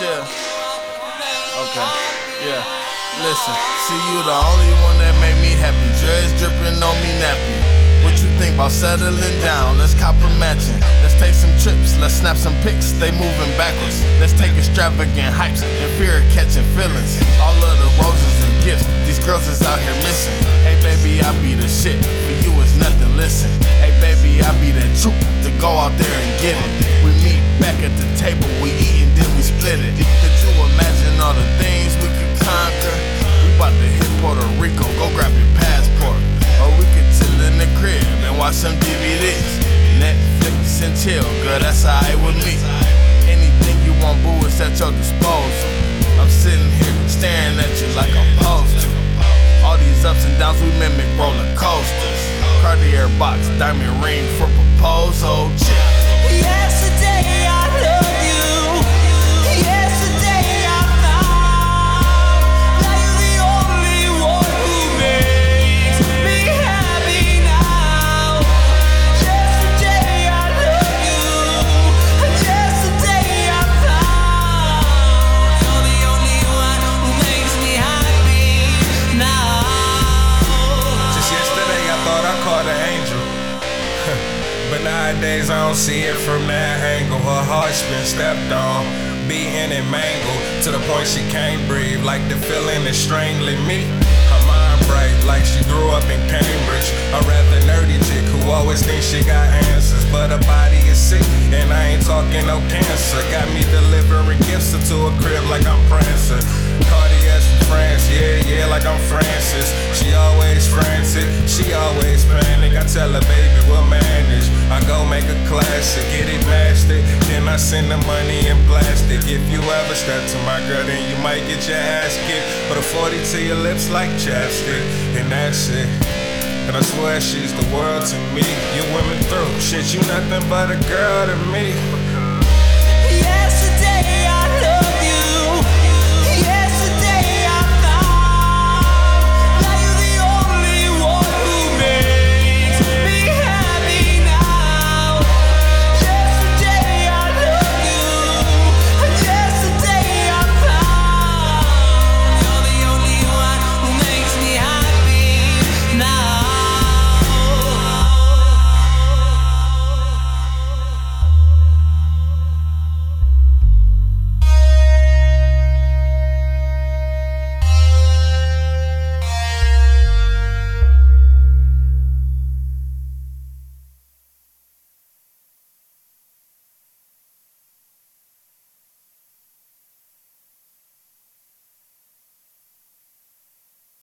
Chill. Okay. Yeah. Listen. See you the only one that make me happy. Dreads dripping on me nappy. What you think about settling down? Let's cop a matching. Let's take some trips. Let's snap some pics. They moving backwards. Let's take extravagant hikes and fear of catching feelings. All of the roses and gifts. These girls is out here missing. Hey baby, I be the shit. For you it's nothing. Listen. Hey baby, I be that troop to go out there and get it. We meet back at the table. We it. Could you imagine all the things we could conquer? We bout to hit Puerto Rico. Go grab your passport. Or we could chill in the crib and watch some DVDs. Netflix and chill, girl, that's alright with me. Anything you want, boo, is at your disposal. I'm sitting here staring at you like I'm supposed to. All these ups and downs, we mimic roller coasters. Cartier box, diamond ring for proposal. Chill. But nowadays I don't see it from that angle. Her heart's been stepped on, beaten and mangled to the point she can't breathe. Like the feeling is strangling me. Her mind bright, like she grew up in Cambridge. A rather nerdy chick who always thinks she got answers, but her body is sick, and I ain't talking no cancer. Got me delivering gifts to a crib like I'm Prancer. Cartier's from France, yeah, yeah, like I'm Francis. She always frantic, she always panic. I tell her, baby, manage. Make a classic, get it mastered. Then I send the money in plastic. If you ever step to my girl, then you might get your ass kicked. Put a 40 to your lips like chapstick, and that's it. And I swear she's the world to me. You women through shit, you nothing but a girl to me.